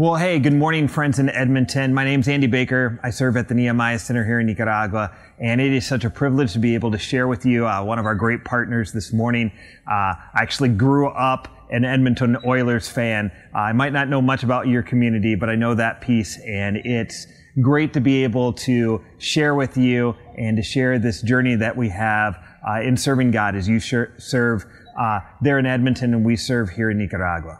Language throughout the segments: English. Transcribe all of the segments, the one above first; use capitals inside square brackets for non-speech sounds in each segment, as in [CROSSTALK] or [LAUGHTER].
Well, hey, good morning, friends in Edmonton. My name's Andy Baker. I serve at the Nehemiah Center here in Nicaragua, and it is such a privilege to be able to share with you uh, one of our great partners this morning. Uh, I actually grew up an Edmonton Oilers fan. Uh, I might not know much about your community, but I know that piece, and it's great to be able to share with you and to share this journey that we have uh, in serving God as you serve uh, there in Edmonton and we serve here in Nicaragua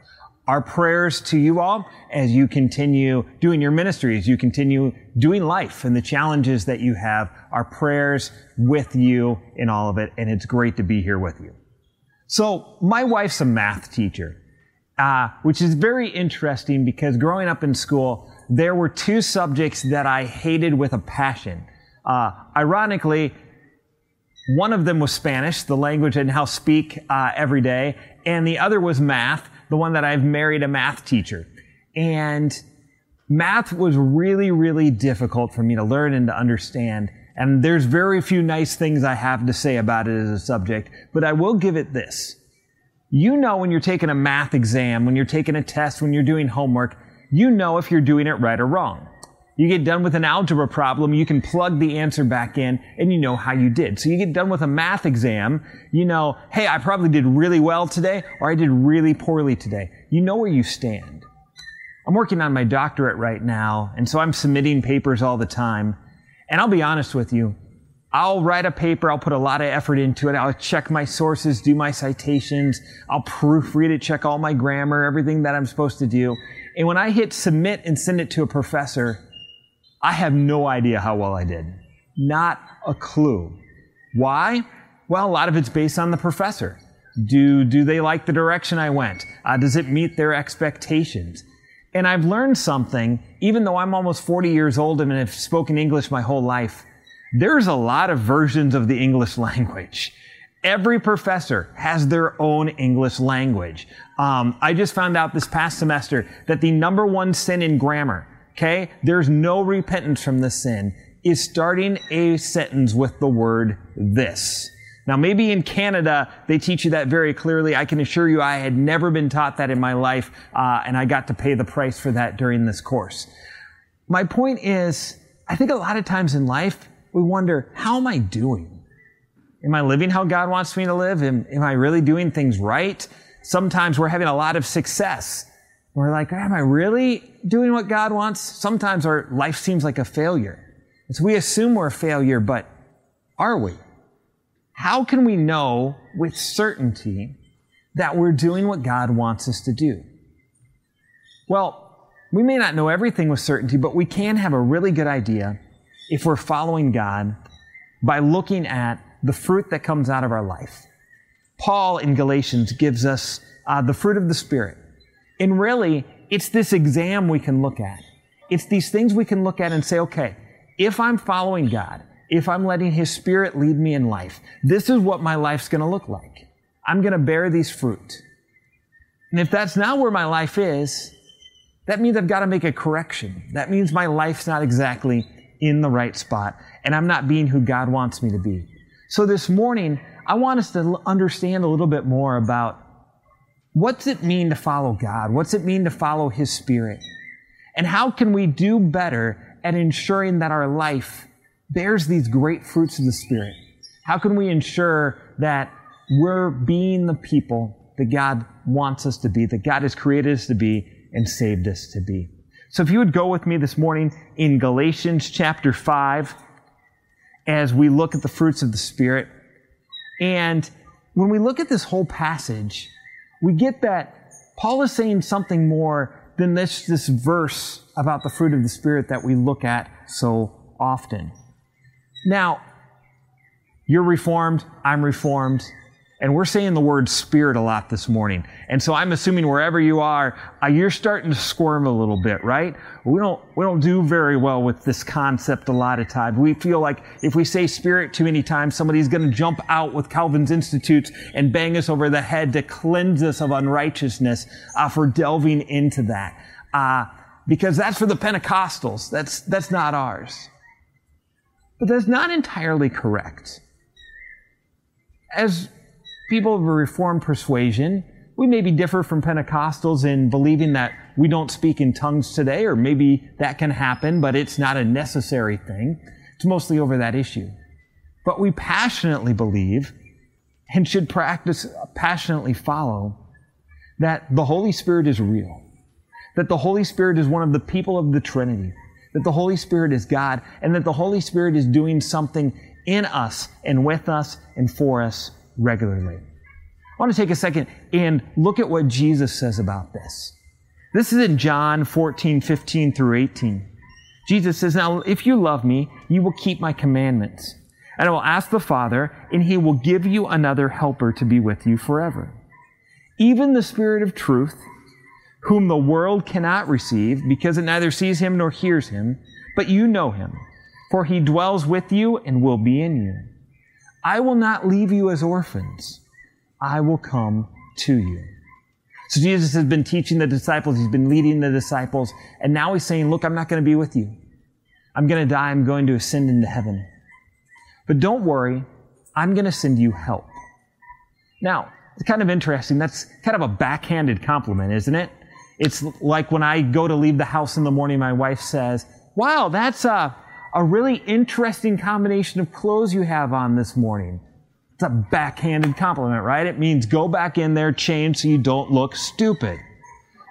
our prayers to you all as you continue doing your ministry, as you continue doing life and the challenges that you have. Our prayers with you in all of it, and it's great to be here with you. So, my wife's a math teacher, uh, which is very interesting because growing up in school, there were two subjects that I hated with a passion. Uh, ironically, one of them was Spanish, the language I now speak uh, every day, and the other was math the one that I've married a math teacher. And math was really, really difficult for me to learn and to understand. And there's very few nice things I have to say about it as a subject, but I will give it this. You know when you're taking a math exam, when you're taking a test, when you're doing homework, you know if you're doing it right or wrong. You get done with an algebra problem, you can plug the answer back in and you know how you did. So you get done with a math exam, you know, hey, I probably did really well today or I did really poorly today. You know where you stand. I'm working on my doctorate right now, and so I'm submitting papers all the time. And I'll be honest with you, I'll write a paper, I'll put a lot of effort into it, I'll check my sources, do my citations, I'll proofread it, check all my grammar, everything that I'm supposed to do. And when I hit submit and send it to a professor, I have no idea how well I did. Not a clue. Why? Well, a lot of it's based on the professor. Do, do they like the direction I went? Uh, does it meet their expectations? And I've learned something, even though I'm almost 40 years old and have spoken English my whole life, there's a lot of versions of the English [LAUGHS] language. Every professor has their own English language. Um, I just found out this past semester that the number one sin in grammar okay, there's no repentance from the sin, is starting a sentence with the word this. Now, maybe in Canada, they teach you that very clearly. I can assure you I had never been taught that in my life, uh, and I got to pay the price for that during this course. My point is, I think a lot of times in life, we wonder, how am I doing? Am I living how God wants me to live? Am, am I really doing things right? Sometimes we're having a lot of success. We're like, am I really doing what God wants? Sometimes our life seems like a failure. And so we assume we're a failure, but are we? How can we know with certainty that we're doing what God wants us to do? Well, we may not know everything with certainty, but we can have a really good idea if we're following God by looking at the fruit that comes out of our life. Paul in Galatians gives us uh, the fruit of the Spirit. And really, it's this exam we can look at. It's these things we can look at and say, okay, if I'm following God, if I'm letting His Spirit lead me in life, this is what my life's going to look like. I'm going to bear these fruit. And if that's not where my life is, that means I've got to make a correction. That means my life's not exactly in the right spot, and I'm not being who God wants me to be. So this morning, I want us to understand a little bit more about What's it mean to follow God? What's it mean to follow His Spirit? And how can we do better at ensuring that our life bears these great fruits of the Spirit? How can we ensure that we're being the people that God wants us to be, that God has created us to be and saved us to be? So if you would go with me this morning in Galatians chapter 5 as we look at the fruits of the Spirit. And when we look at this whole passage, we get that Paul is saying something more than this, this verse about the fruit of the Spirit that we look at so often. Now, you're reformed, I'm reformed, and we're saying the word spirit a lot this morning. And so I'm assuming wherever you are, uh, you're starting to squirm a little bit, right? We don't, we don't do very well with this concept a lot of times. We feel like if we say spirit too many times, somebody's going to jump out with Calvin's Institutes and bang us over the head to cleanse us of unrighteousness uh, for delving into that. Uh, because that's for the Pentecostals. That's, that's not ours. But that's not entirely correct. As people of a Reformed persuasion, we maybe differ from Pentecostals in believing that we don't speak in tongues today, or maybe that can happen, but it's not a necessary thing. It's mostly over that issue. But we passionately believe and should practice, passionately follow that the Holy Spirit is real, that the Holy Spirit is one of the people of the Trinity, that the Holy Spirit is God, and that the Holy Spirit is doing something in us and with us and for us regularly. I want to take a second and look at what Jesus says about this. This is in John 14, 15 through 18. Jesus says, Now, if you love me, you will keep my commandments. And I will ask the Father, and he will give you another helper to be with you forever. Even the Spirit of truth, whom the world cannot receive, because it neither sees him nor hears him, but you know him, for he dwells with you and will be in you. I will not leave you as orphans. I will come to you. So Jesus has been teaching the disciples. He's been leading the disciples. And now he's saying, look, I'm not going to be with you. I'm going to die. I'm going to ascend into heaven. But don't worry. I'm going to send you help. Now, it's kind of interesting. That's kind of a backhanded compliment, isn't it? It's like when I go to leave the house in the morning, my wife says, wow, that's a, a really interesting combination of clothes you have on this morning. It's a backhanded compliment, right? It means go back in there, change so you don't look stupid.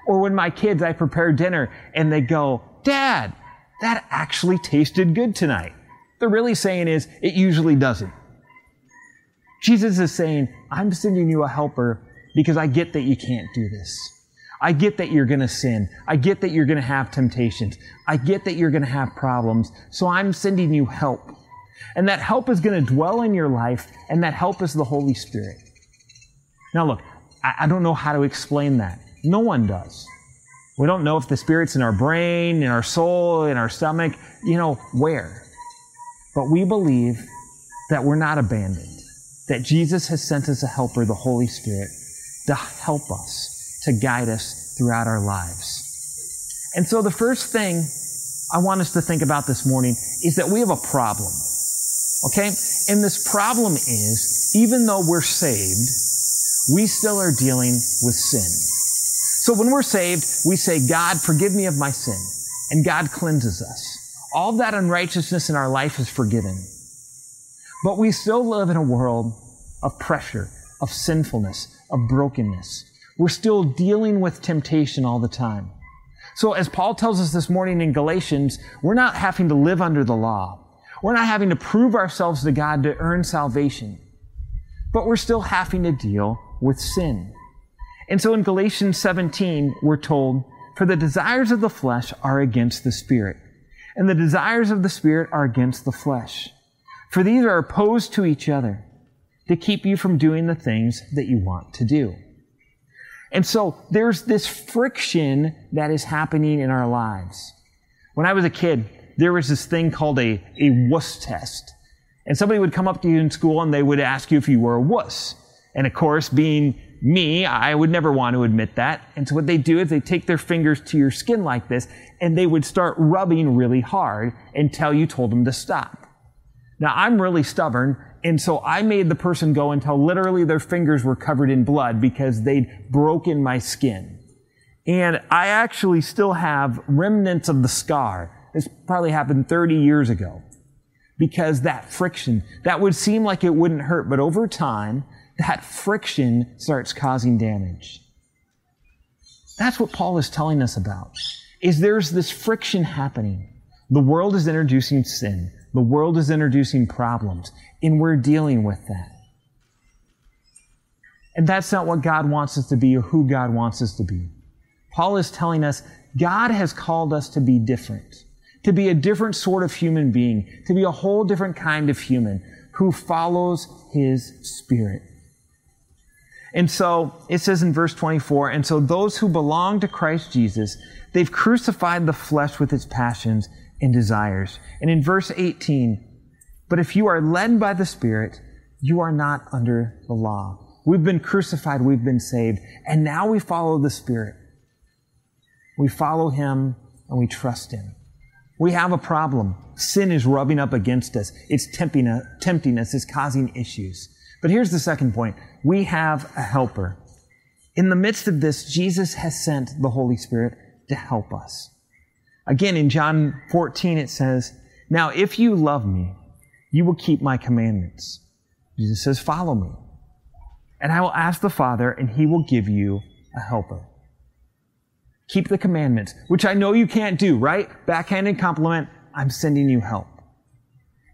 Or when my kids, I prepare dinner and they go, Dad, that actually tasted good tonight. They're really saying is, it usually doesn't. Jesus is saying, I'm sending you a helper because I get that you can't do this. I get that you're going to sin. I get that you're going to have temptations. I get that you're going to have problems. So I'm sending you help. And that help is going to dwell in your life, and that help is the Holy Spirit. Now, look, I, don't know how to explain that. No one does. We don't know if the Spirit's in our brain, in our soul, in our stomach, you know, where. But we believe that we're not abandoned, that Jesus has sent us a helper, the Holy Spirit, to help us, to guide us throughout our lives. And so the first thing I want us to think about this morning is that we have a problem. Okay? And this problem is, even though we're saved, we still are dealing with sin. So when we're saved, we say, God, forgive me of my sin. And God cleanses us. All that unrighteousness in our life is forgiven. But we still live in a world of pressure, of sinfulness, of brokenness. We're still dealing with temptation all the time. So as Paul tells us this morning in Galatians, we're not having to live under the law. We're not having to prove ourselves to God to earn salvation, but we're still having to deal with sin. And so in Galatians 17, we're told, For the desires of the flesh are against the Spirit, and the desires of the Spirit are against the flesh. For these are opposed to each other to keep you from doing the things that you want to do. And so there's this friction that is happening in our lives. When I was a kid, there was this thing called a, a wuss test. And somebody would come up to you in school and they would ask you if you were a wuss. And of course, being me, I would never want to admit that. And so what they do is they take their fingers to your skin like this and they would start rubbing really hard until you told them to stop. Now I'm really stubborn. And so I made the person go until literally their fingers were covered in blood because they'd broken my skin. And I actually still have remnants of the scar. This probably happened 30 years ago. Because that friction, that would seem like it wouldn't hurt, but over time, that friction starts causing damage. That's what Paul is telling us about. Is there's this friction happening. The world is introducing sin. The world is introducing problems, and we're dealing with that. And that's not what God wants us to be or who God wants us to be. Paul is telling us God has called us to be different to be a different sort of human being, to be a whole different kind of human who follows his spirit. And so it says in verse 24, and so those who belong to Christ Jesus, they've crucified the flesh with its passions and desires. And in verse 18, but if you are led by the Spirit, you are not under the law. We've been crucified, we've been saved, and now we follow the Spirit. We follow Him and we trust Him. We have a problem. Sin is rubbing up against us. It's tempting, uh, us, tempting us. It's causing issues. But here's the second point. We have a helper. In the midst of this, Jesus has sent the Holy Spirit to help us. Again, in John 14, it says, Now if you love me, you will keep my commandments. Jesus says, Follow me. And I will ask the Father, and he will give you a helper. Keep the commandments, which I know you can't do, right? Backhanded compliment, I'm sending you help.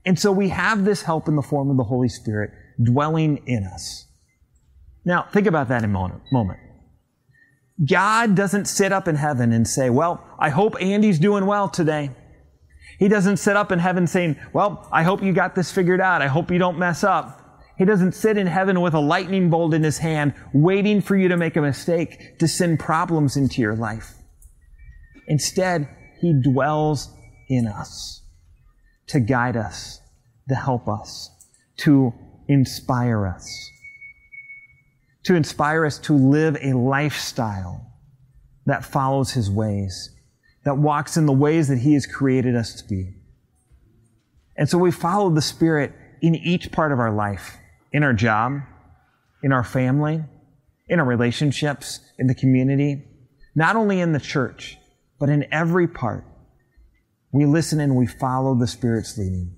And so we have this help in the form of the Holy Spirit dwelling in us. Now, think about that in a moment. God doesn't sit up in heaven and say, Well, I hope Andy's doing well today. He doesn't sit up in heaven saying, Well, I hope you got this figured out. I hope you don't mess up. He doesn't sit in heaven with a lightning bolt in his hand, waiting for you to make a mistake to send problems into your life. Instead, he dwells in us to guide us, to help us, to inspire us, to inspire us to live a lifestyle that follows his ways, that walks in the ways that he has created us to be. And so we follow the Spirit in each part of our life, in our job, in our family, in our relationships, in the community, not only in the church, but in every part. We listen and we follow the Spirit's leading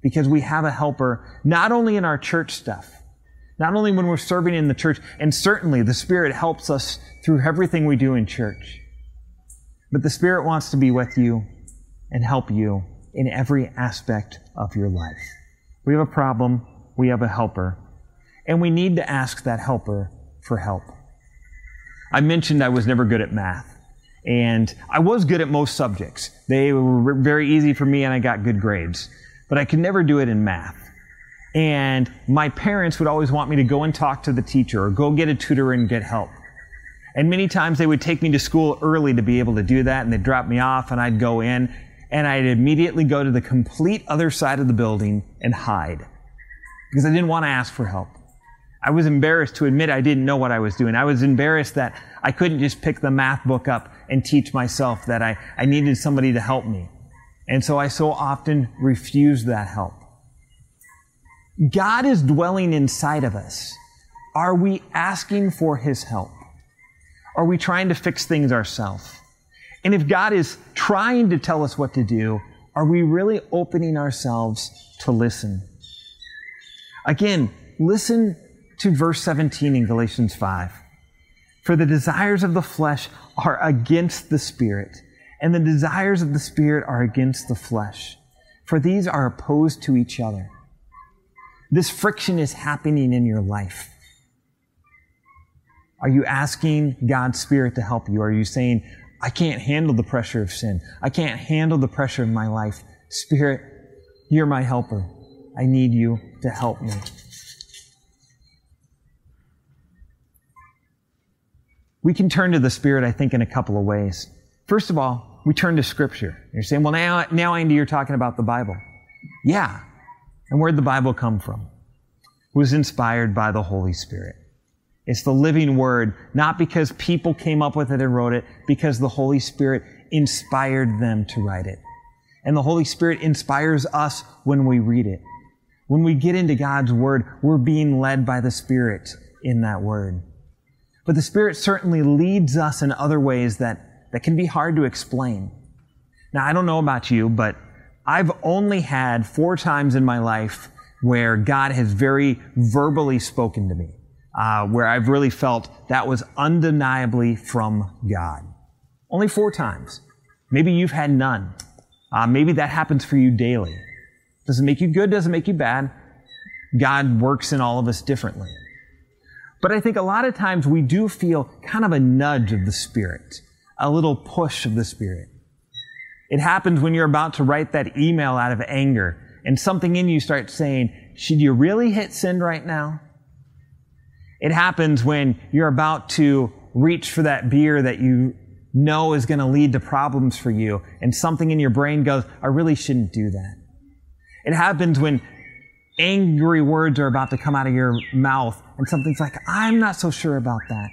because we have a helper not only in our church stuff, not only when we're serving in the church, and certainly the Spirit helps us through everything we do in church, but the Spirit wants to be with you and help you in every aspect of your life. We have a problem, we have a helper, and we need to ask that helper for help. I mentioned I was never good at math. And I was good at most subjects. They were very easy for me and I got good grades. But I could never do it in math. And my parents would always want me to go and talk to the teacher or go get a tutor and get help. And many times they would take me to school early to be able to do that and they'd drop me off and I'd go in and I'd immediately go to the complete other side of the building and hide because I didn't want to ask for help. I was embarrassed to admit I didn't know what I was doing. I was embarrassed that I couldn't just pick the math book up and teach myself that I, I needed somebody to help me. And so I so often refused that help. God is dwelling inside of us. Are we asking for his help? Are we trying to fix things ourselves? And if God is trying to tell us what to do, are we really opening ourselves to listen? Again, listen to verse 17 in Galatians 5. For the desires of the flesh are against the Spirit, and the desires of the Spirit are against the flesh. For these are opposed to each other. This friction is happening in your life. Are you asking God's Spirit to help you? Are you saying, I can't handle the pressure of sin. I can't handle the pressure of my life. Spirit, you're my helper. I need you to help me. we can turn to the Spirit, I think, in a couple of ways. First of all, we turn to Scripture. You're saying, well, now, now, Andy, you're talking about the Bible. Yeah. And where'd the Bible come from? It was inspired by the Holy Spirit. It's the living Word, not because people came up with it and wrote it, because the Holy Spirit inspired them to write it. And the Holy Spirit inspires us when we read it. When we get into God's Word, we're being led by the Spirit in that Word. But the Spirit certainly leads us in other ways that, that can be hard to explain. Now, I don't know about you, but I've only had four times in my life where God has very verbally spoken to me, uh, where I've really felt that was undeniably from God. Only four times. Maybe you've had none. Uh, maybe that happens for you daily. Doesn't make you good, doesn't make you bad. God works in all of us differently. But I think a lot of times we do feel kind of a nudge of the Spirit, a little push of the Spirit. It happens when you're about to write that email out of anger and something in you starts saying, should you really hit send right now? It happens when you're about to reach for that beer that you know is going to lead to problems for you and something in your brain goes, I really shouldn't do that. It happens when angry words are about to come out of your mouth and something's like, I'm not so sure about that.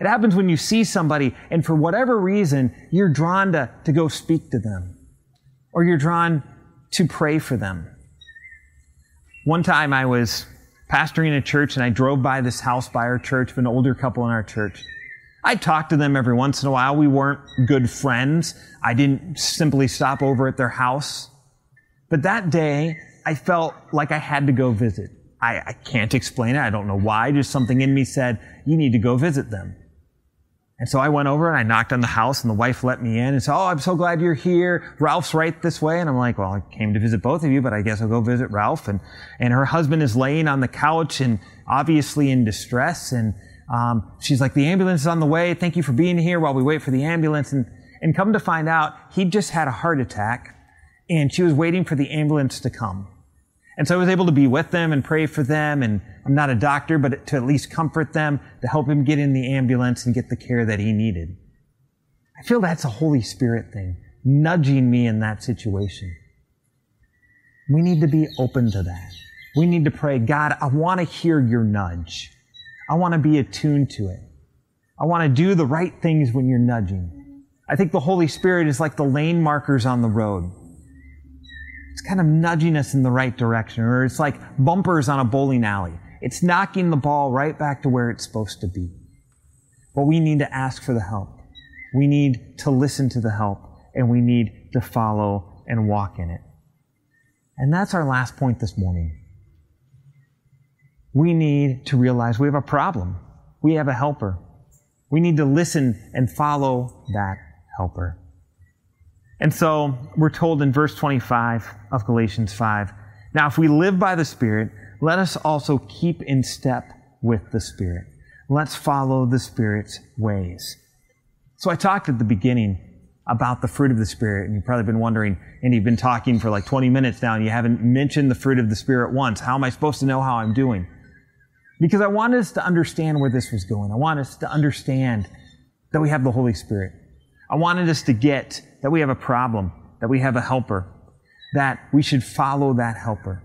It happens when you see somebody and for whatever reason, you're drawn to, to go speak to them or you're drawn to pray for them. One time I was pastoring a church and I drove by this house by our church of an older couple in our church. I talked to them every once in a while. We weren't good friends. I didn't simply stop over at their house. But that day, I felt like I had to go visit. I, I can't explain it. I don't know why. Just something in me said, you need to go visit them. And so I went over and I knocked on the house and the wife let me in and said, Oh, I'm so glad you're here. Ralph's right this way. And I'm like, well, I came to visit both of you, but I guess I'll go visit Ralph. And, and her husband is laying on the couch and obviously in distress. And, um, she's like, the ambulance is on the way. Thank you for being here while we wait for the ambulance. And, and come to find out, he just had a heart attack and she was waiting for the ambulance to come. And so I was able to be with them and pray for them. And I'm not a doctor, but to at least comfort them, to help him get in the ambulance and get the care that he needed. I feel that's a Holy Spirit thing, nudging me in that situation. We need to be open to that. We need to pray, God, I want to hear your nudge. I want to be attuned to it. I want to do the right things when you're nudging. I think the Holy Spirit is like the lane markers on the road it's kind of nudging us in the right direction, or it's like bumpers on a bowling alley. It's knocking the ball right back to where it's supposed to be. But we need to ask for the help. We need to listen to the help, and we need to follow and walk in it. And that's our last point this morning. We need to realize we have a problem. We have a helper. We need to listen and follow that helper. And so we're told in verse 25 of Galatians 5 Now, if we live by the Spirit, let us also keep in step with the Spirit. Let's follow the Spirit's ways. So I talked at the beginning about the fruit of the Spirit, and you've probably been wondering, and you've been talking for like 20 minutes now, and you haven't mentioned the fruit of the Spirit once. How am I supposed to know how I'm doing? Because I wanted us to understand where this was going. I want us to understand that we have the Holy Spirit. I wanted us to get that we have a problem, that we have a helper, that we should follow that helper.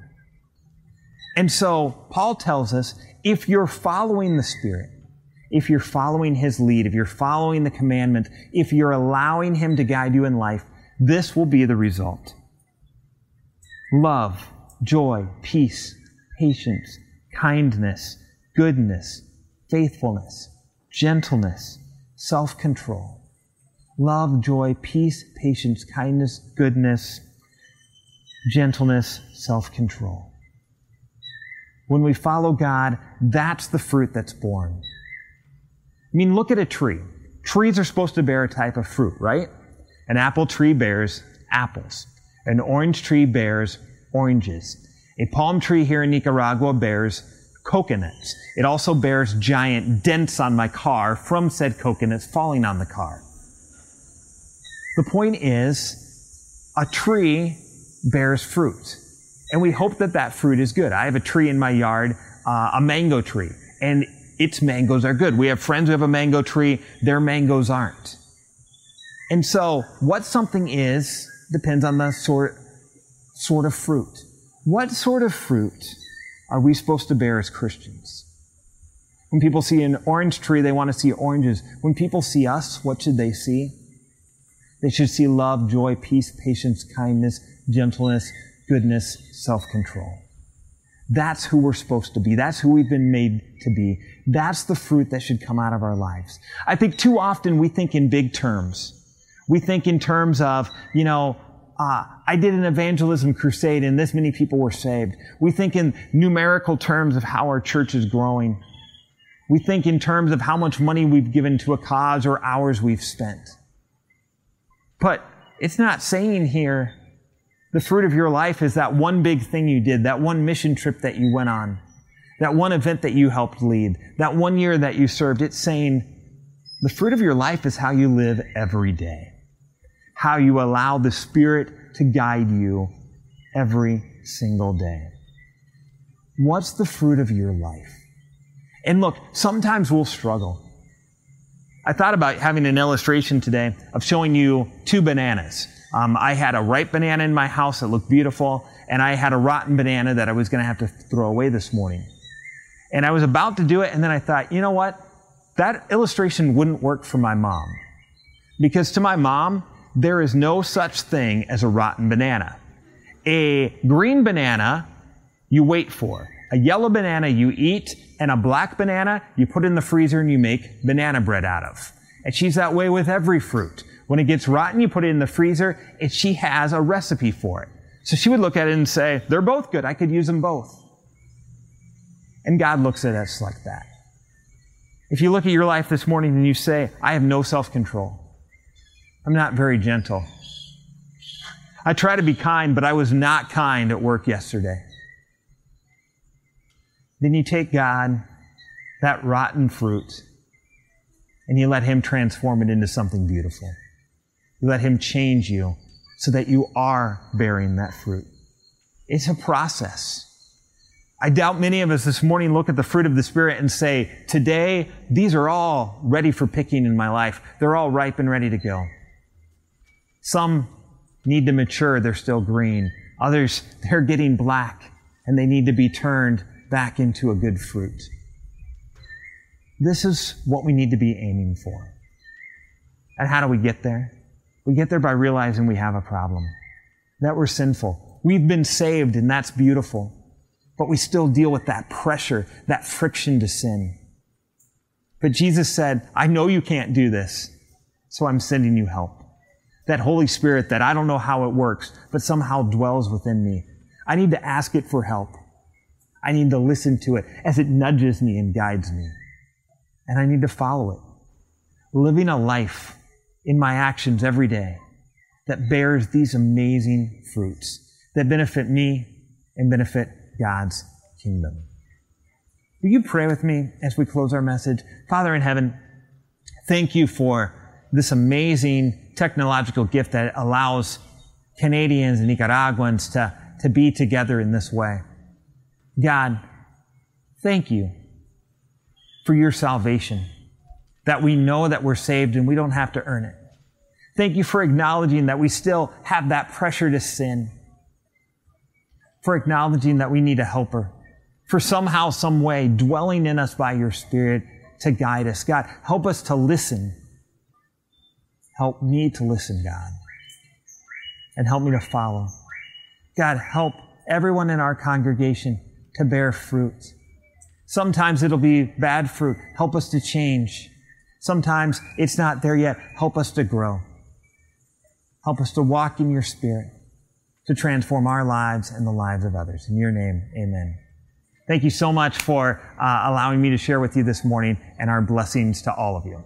And so Paul tells us if you're following the Spirit, if you're following His lead, if you're following the commandment, if you're allowing Him to guide you in life, this will be the result. Love, joy, peace, patience, kindness, goodness, faithfulness, gentleness, self-control love, joy, peace, patience, kindness, goodness, gentleness, self control. When we follow God, that's the fruit that's born. I mean, look at a tree. Trees are supposed to bear a type of fruit, right? An apple tree bears apples. An orange tree bears oranges. A palm tree here in Nicaragua bears coconuts. It also bears giant dents on my car from said coconuts falling on the car. The point is, a tree bears fruit. And we hope that that fruit is good. I have a tree in my yard, uh, a mango tree, and its mangoes are good. We have friends who have a mango tree, their mangoes aren't. And so, what something is depends on the sort, sort of fruit. What sort of fruit are we supposed to bear as Christians? When people see an orange tree, they want to see oranges. When people see us, what should they see? They should see love, joy, peace, patience, kindness, gentleness, goodness, self control. That's who we're supposed to be. That's who we've been made to be. That's the fruit that should come out of our lives. I think too often we think in big terms. We think in terms of, you know, uh, I did an evangelism crusade and this many people were saved. We think in numerical terms of how our church is growing. We think in terms of how much money we've given to a cause or hours we've spent. But it's not saying here the fruit of your life is that one big thing you did, that one mission trip that you went on, that one event that you helped lead, that one year that you served. It's saying the fruit of your life is how you live every day, how you allow the Spirit to guide you every single day. What's the fruit of your life? And look, sometimes we'll struggle. I thought about having an illustration today of showing you two bananas. Um, I had a ripe banana in my house that looked beautiful, and I had a rotten banana that I was going to have to throw away this morning. And I was about to do it, and then I thought, you know what? That illustration wouldn't work for my mom. Because to my mom, there is no such thing as a rotten banana. A green banana, you wait for. A yellow banana you eat, and a black banana you put in the freezer and you make banana bread out of. And she's that way with every fruit. When it gets rotten, you put it in the freezer, and she has a recipe for it. So she would look at it and say, they're both good. I could use them both. And God looks at us like that. If you look at your life this morning and you say, I have no self control, I'm not very gentle. I try to be kind, but I was not kind at work yesterday. Then you take God, that rotten fruit, and you let Him transform it into something beautiful. You let Him change you so that you are bearing that fruit. It's a process. I doubt many of us this morning look at the fruit of the Spirit and say, today, these are all ready for picking in my life. They're all ripe and ready to go. Some need to mature, they're still green. Others, [LAUGHS] they're getting black and they need to be turned back into a good fruit. This is what we need to be aiming for. And how do we get there? We get there by realizing we have a problem, that we're sinful. We've been saved, and that's beautiful. But we still deal with that pressure, that friction to sin. But Jesus said, I know you can't do this, so I'm sending you help. That Holy Spirit that I don't know how it works, but somehow dwells within me. I need to ask it for help. I need to listen to it as it nudges me and guides me. And I need to follow it. Living a life in my actions every day that bears these amazing fruits that benefit me and benefit God's kingdom. Will you pray with me as we close our message? Father in heaven, thank you for this amazing technological gift that allows Canadians and Nicaraguans to, to be together in this way. God, thank you for your salvation that we know that we're saved and we don't have to earn it. Thank you for acknowledging that we still have that pressure to sin. For acknowledging that we need a helper. For somehow, some way, dwelling in us by your Spirit to guide us. God, help us to listen. Help me to listen, God. And help me to follow. God, help everyone in our congregation to bear fruit. Sometimes it'll be bad fruit. Help us to change. Sometimes it's not there yet. Help us to grow. Help us to walk in your spirit, to transform our lives and the lives of others. In your name, amen. Thank you so much for uh, allowing me to share with you this morning and our blessings to all of you.